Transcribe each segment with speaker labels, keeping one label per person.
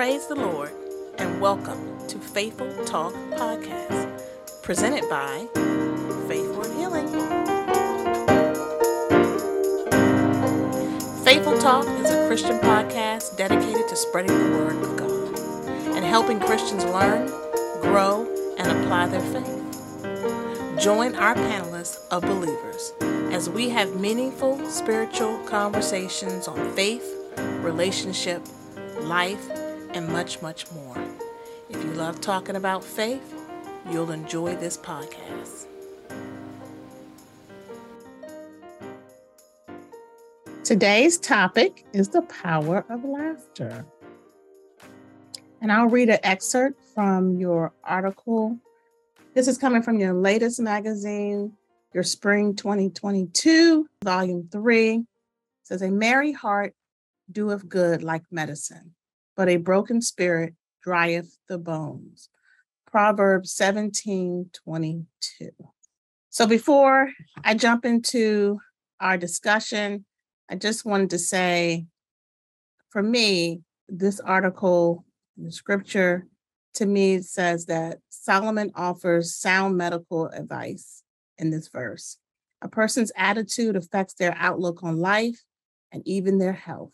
Speaker 1: Praise the Lord and welcome to Faithful Talk Podcast, presented by Faithful Healing. Faithful Talk is a Christian podcast dedicated to spreading the Word of God and helping Christians learn, grow, and apply their faith. Join our panelists of believers as we have meaningful spiritual conversations on faith, relationship, life, and much, much more. If you love talking about faith, you'll enjoy this podcast. Today's topic is the power of laughter. And I'll read an excerpt from your article. This is coming from your latest magazine, your spring 2022, volume three. It says, A merry heart doeth good like medicine, but a broken spirit drieth the bones. Proverbs 17 22. So before I jump into our discussion, I just wanted to say for me, this article, the scripture, to me says that Solomon offers sound medical advice in this verse. A person's attitude affects their outlook on life and even their health.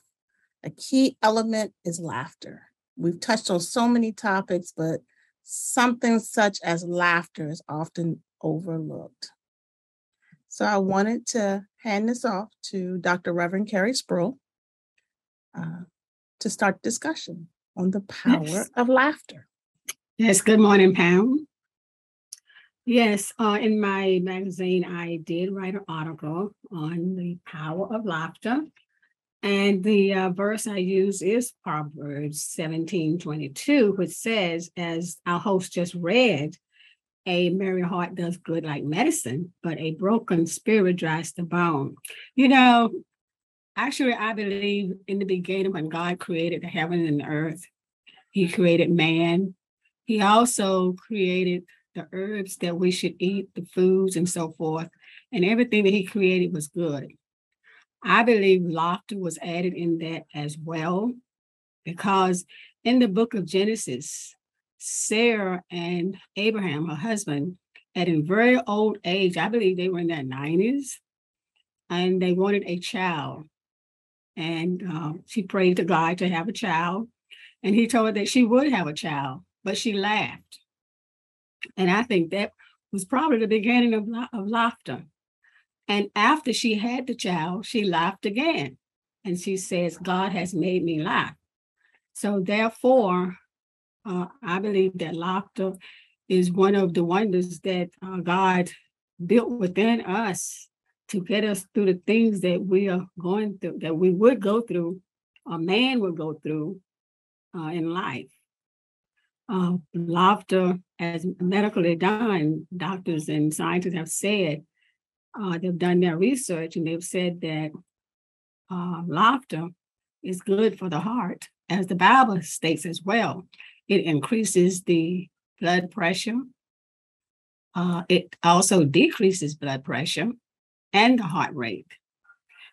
Speaker 1: A key element is laughter. We've touched on so many topics, but something such as laughter is often overlooked. So I wanted to hand this off to Dr. Reverend Carrie Sproul uh, to start discussion on the power yes. of laughter.
Speaker 2: Yes, good morning, Pam. Yes, uh, in my magazine, I did write an article on the power of laughter. And the uh, verse I use is Proverbs 17 22, which says, as our host just read, a merry heart does good like medicine, but a broken spirit dries the bone. You know, actually, I believe in the beginning when God created the heaven and the earth, He created man. He also created the herbs that we should eat, the foods, and so forth. And everything that He created was good. I believe laughter was added in that as well, because in the book of Genesis, Sarah and Abraham, her husband, at a very old age, I believe they were in their 90s, and they wanted a child. And uh, she prayed to God to have a child. And he told her that she would have a child, but she laughed. And I think that was probably the beginning of, of laughter and after she had the child, she laughed again. And she says, God has made me laugh. So, therefore, uh, I believe that laughter is one of the wonders that uh, God built within us to get us through the things that we are going through, that we would go through, a man would go through uh, in life. Uh, laughter, as medically done, doctors and scientists have said, uh, they've done their research and they've said that uh, laughter is good for the heart, as the Bible states as well. It increases the blood pressure. Uh, it also decreases blood pressure and the heart rate.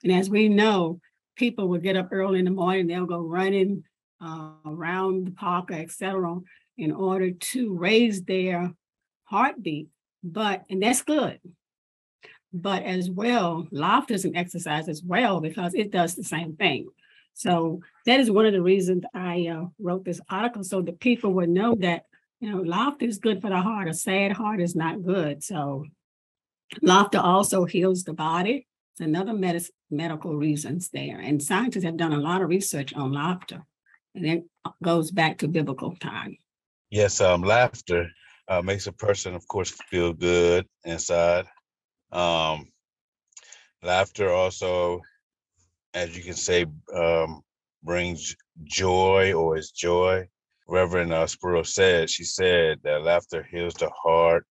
Speaker 2: And as we know, people will get up early in the morning, they'll go running uh, around the park, etc., in order to raise their heartbeat. But, and that's good but as well, laughter is an exercise as well because it does the same thing. So that is one of the reasons I uh, wrote this article so that people would know that you know laughter is good for the heart. A sad heart is not good. So laughter also heals the body. It's another med- medical reasons there, and scientists have done a lot of research on laughter, and it goes back to biblical time.
Speaker 3: Yes, um, laughter uh, makes a person, of course, feel good inside. Um, laughter also, as you can say, um, brings joy or is joy. Reverend uh, Spiro said, she said that laughter heals the heart.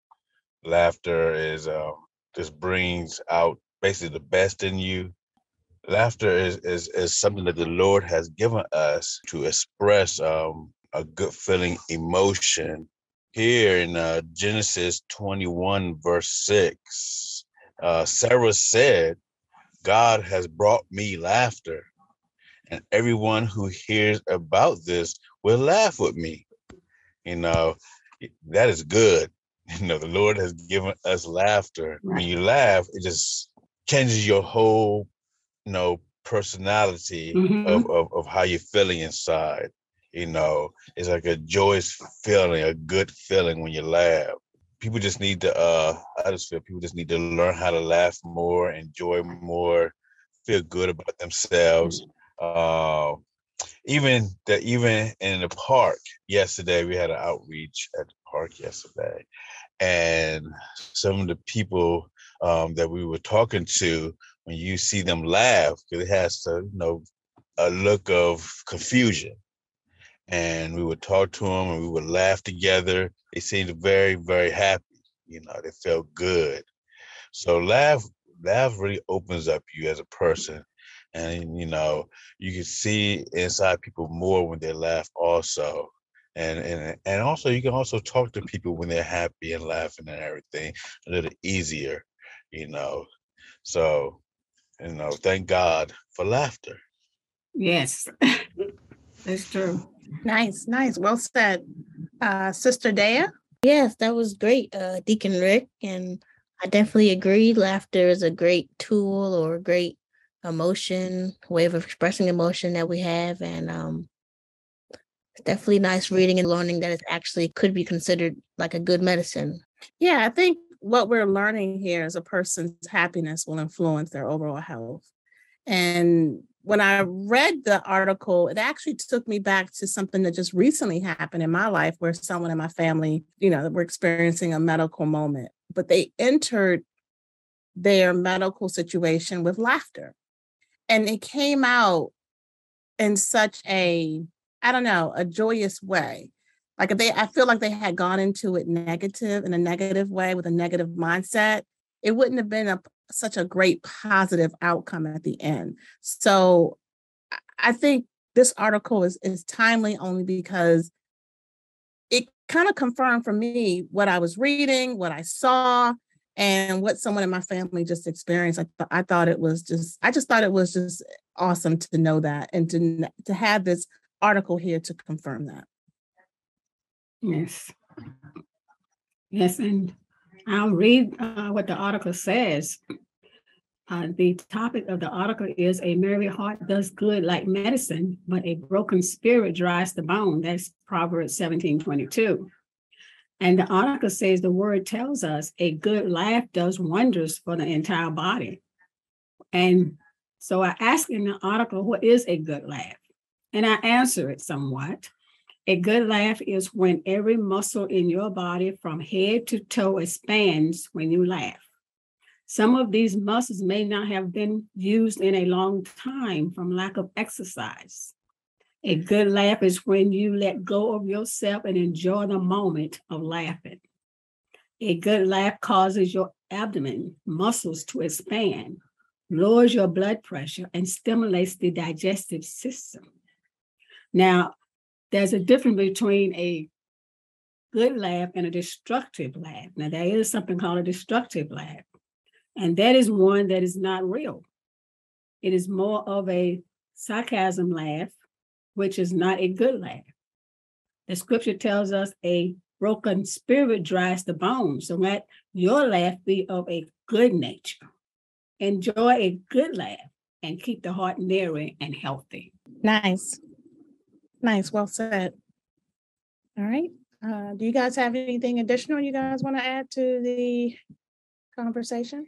Speaker 3: Laughter is uh, just brings out basically the best in you. Laughter is, is is something that the Lord has given us to express um, a good feeling emotion. Here in uh, Genesis 21, verse 6, uh, Sarah said, God has brought me laughter. And everyone who hears about this will laugh with me. You know, that is good. You know, the Lord has given us laughter. Right. When you laugh, it just changes your whole, you know, personality mm-hmm. of, of, of how you're feeling inside. You know, it's like a joyous feeling, a good feeling when you laugh. People just need to uh I just feel people just need to learn how to laugh more, enjoy more, feel good about themselves. Uh, even that even in the park yesterday, we had an outreach at the park yesterday, and some of the people um, that we were talking to, when you see them laugh, it has to you know a look of confusion. And we would talk to them, and we would laugh together. They seemed very, very happy. You know, they felt good. So laugh laugh really opens up you as a person and you know you can see inside people more when they laugh also and and and also you can also talk to people when they're happy and laughing and everything a little easier you know. So you know thank god for laughter.
Speaker 2: Yes. That's true.
Speaker 1: Nice nice. Well said. Uh sister dea
Speaker 4: yes that was great uh deacon rick and I definitely agree. Laughter is a great tool or a great emotion, way of expressing emotion that we have. And um, it's definitely nice reading and learning that it actually could be considered like a good medicine.
Speaker 1: Yeah, I think what we're learning here is a person's happiness will influence their overall health. And when I read the article, it actually took me back to something that just recently happened in my life where someone in my family, you know, were experiencing a medical moment but they entered their medical situation with laughter. And it came out in such a, I don't know, a joyous way. Like if they, I feel like they had gone into it negative in a negative way with a negative mindset, it wouldn't have been a such a great positive outcome at the end. So I think this article is is timely only because it kind of confirmed for me what I was reading, what I saw, and what someone in my family just experienced. I, th- I thought it was just, I just thought it was just awesome to know that and to, to have this article here to confirm that.
Speaker 2: Yes. Yes, and I'll read uh, what the article says. Uh, the topic of the article is a merry heart does good like medicine, but a broken spirit dries the bone. That's Proverbs 17 22. And the article says the word tells us a good laugh does wonders for the entire body. And so I ask in the article, what is a good laugh? And I answer it somewhat. A good laugh is when every muscle in your body from head to toe expands when you laugh. Some of these muscles may not have been used in a long time from lack of exercise. A good laugh is when you let go of yourself and enjoy the moment of laughing. A good laugh causes your abdomen muscles to expand, lowers your blood pressure, and stimulates the digestive system. Now, there's a difference between a good laugh and a destructive laugh. Now, there is something called a destructive laugh. And that is one that is not real. It is more of a sarcasm laugh, which is not a good laugh. The scripture tells us a broken spirit dries the bones. So let your laugh be of a good nature. Enjoy a good laugh and keep the heart merry and healthy.
Speaker 1: Nice. Nice. Well said. All right. Uh, do you guys have anything additional you guys want to add to the conversation?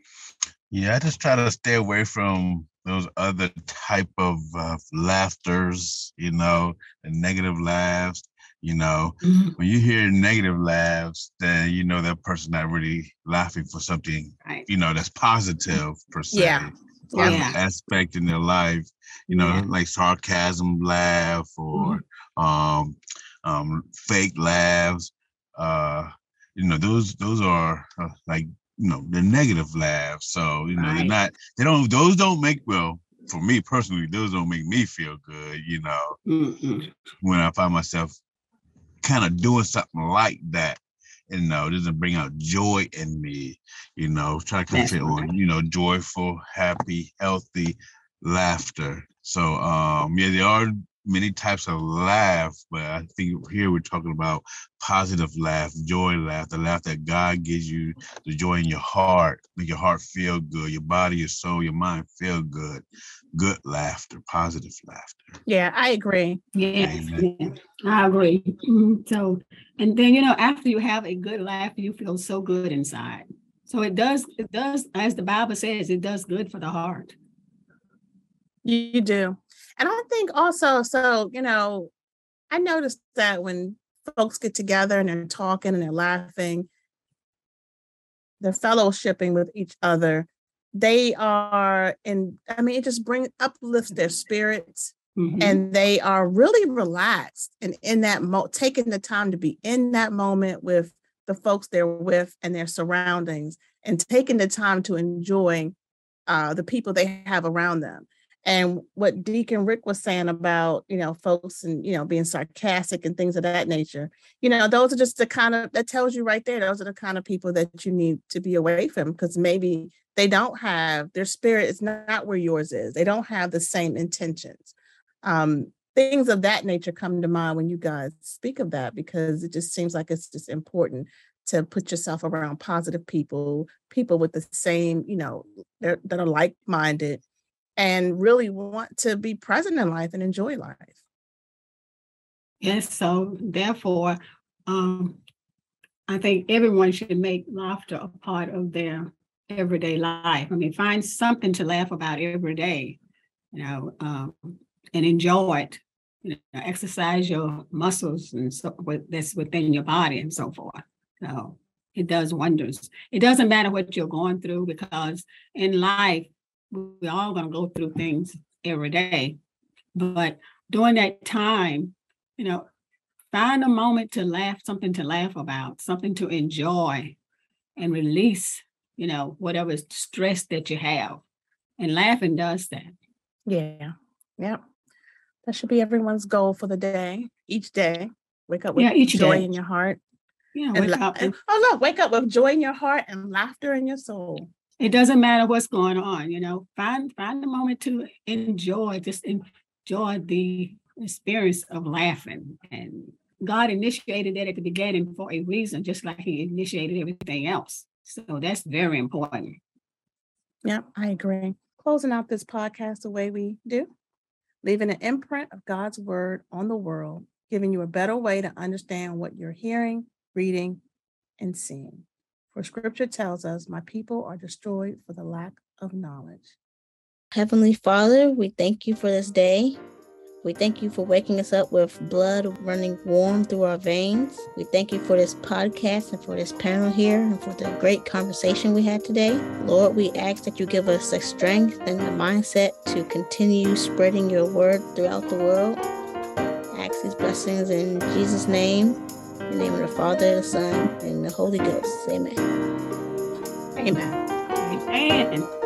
Speaker 3: Yeah, I just try to stay away from those other type of uh, laughters, you know, the negative laughs. You know, mm-hmm. when you hear negative laughs, then you know that person not really laughing for something, right. you know, that's positive per se. Yeah. Yeah. aspect in their life, you know, yeah. like sarcasm laugh or mm-hmm. um, um, fake laughs. Uh, you know, those those are uh, like you know the negative laughs. So you know right. they're not they don't those don't make well for me personally those don't make me feel good. You know mm when I find myself kind of doing something like that. You know, doesn't bring out joy in me. You know, try to concentrate right. on you know joyful, happy, healthy laughter. So um yeah, there are many types of laugh, but I think here we're talking about positive laugh, joy laugh, the laugh that God gives you, the joy in your heart, make your heart feel good, your body, your soul, your mind feel good. Good laughter, positive laughter.
Speaker 1: Yeah, I agree.
Speaker 2: Yes, yeah, I agree. Mhm. So, and then you know, after you have a good laugh, you feel so good inside. So it does, it does, as the Bible says, it does good for the heart.
Speaker 1: You do. And I think also, so, you know, I noticed that when folks get together and they're talking and they're laughing, they're fellowshipping with each other, they are and I mean, it just brings uplifts their spirits
Speaker 2: Mhm.
Speaker 1: and they are really relaxed and in that mo taking the time to be in that moment with the folks they're with and their surroundings and taking the time to enjoy uh, the people they have around them. And what Deacon Rick was saying about, you know, folks and, you know, being sarcastic and things of that nature, you know, those are just the kind of, that tells you right there, those are the kind of people that you need to be away from because maybe they don't have, their spirit is not where yours is. They don't have the same intentions um, things of that nature come to mind when you guys speak of that because it just seems like it's just important to put yourself around positive people people with the same you know that are like-minded and really want to be present in life and enjoy life
Speaker 2: Yes, so therefore, um, I think everyone should make laughter a part of their everyday life. I mean, find something to laugh about every day, you know, um, and enjoy it. You know, exercise your muscles and so that's within your body and so forth. So it does wonders. It doesn't matter what you're going through because in life, we're all gonna go through things every day. But during that time, you know, find a moment to laugh, something to laugh about, something to enjoy and release, you know, whatever stress that you have. And laughing does that.
Speaker 1: yeah yep that should be everyone's goal for the day each day wake up with
Speaker 2: Yeah, each
Speaker 1: joy
Speaker 2: day.
Speaker 1: in your heart
Speaker 2: Yeah,
Speaker 1: and,
Speaker 2: wake
Speaker 1: la-
Speaker 2: up
Speaker 1: oh look wake up with joy in your heart and laughter in your soul
Speaker 2: it doesn't matter what's going on, you know, find find a moment to enjoy, just enjoy the experience of laughing. And God initiated that at the beginning for a reason, just like he initiated everything else. So that's very important.
Speaker 1: Yeah, I agree. Closing out this podcast the way we do, leaving an imprint of God's word on the world, giving you a better way to understand what you're hearing, reading, and seeing. For scripture tells us, My people are destroyed for the lack of knowledge.
Speaker 4: Heavenly Father, we thank you for this day. We thank you for waking us up with blood running warm through our veins. We thank you for this podcast and for this panel here and for the great conversation we had today. Lord, we ask that you give us the strength and the mindset to continue spreading your word throughout the world. I ask these blessings in Jesus' name, in the name of the Father, the Son, and the Holy Ghost. Amen.
Speaker 1: Amen.
Speaker 2: Amen.